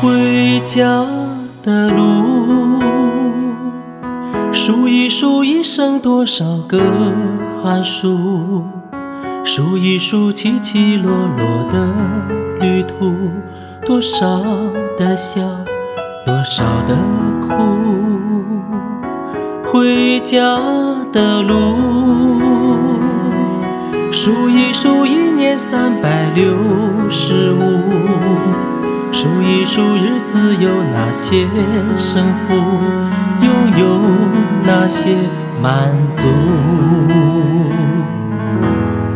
回家的路，数一数一生多少个寒暑，数一数起起落落的旅途，多少的笑，多少的苦。回家的路，数一数一年三百六十五。数一数日子有哪些胜负，又有哪些满足？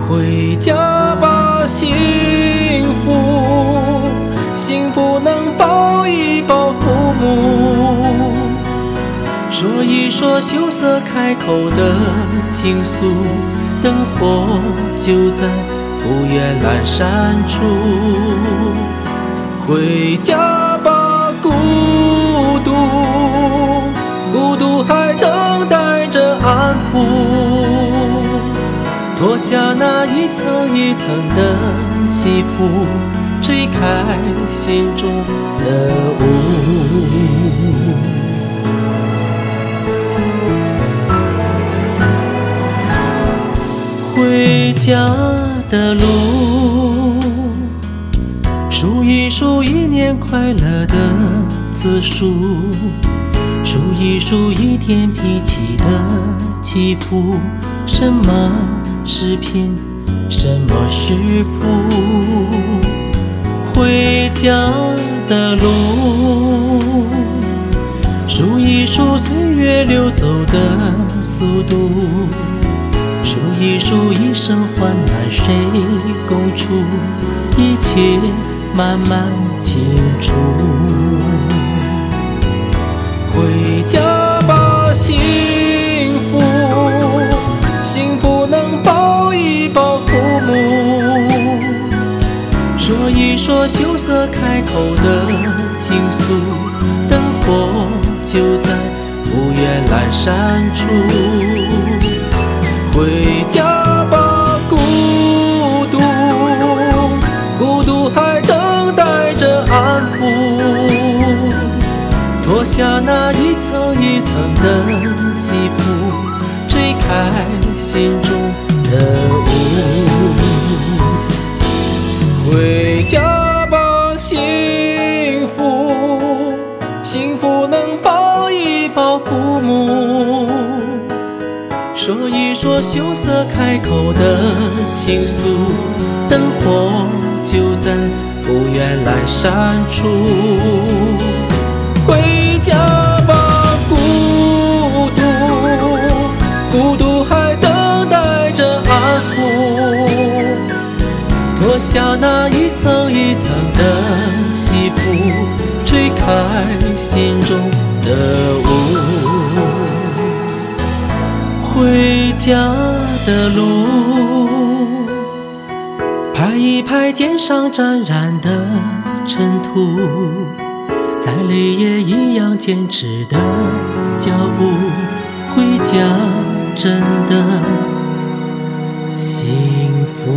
回家吧，幸福，幸福能抱一抱父母，说一说羞涩开口的倾诉。灯火就在不远阑珊处，回家吧，孤独，孤独还等待着安抚。脱下那一层一层的西服，吹开心中的雾。回家的路，数一数一年快乐的次数，数一数一天脾气的起伏。什么是贫，什么是富？回家的路，数一数岁月流走的速度。数一数一生患难谁共处，一切慢慢清楚。回家吧，幸福，幸福能抱一抱父母，说一说羞涩开口的情愫，灯火就在不远阑珊处。下那一层一层的西服，吹开心中的雾。回家吧，幸福，幸福能抱一抱父母。说一说羞涩开口的情愫，灯火就在不远阑珊处。回家吧，孤独，孤独还等待着安抚。脱下那一层一层的西服，吹开心中的雾。回家的路，拍一拍肩上沾染的尘土，再累也一样坚持的脚步，回家真的幸福。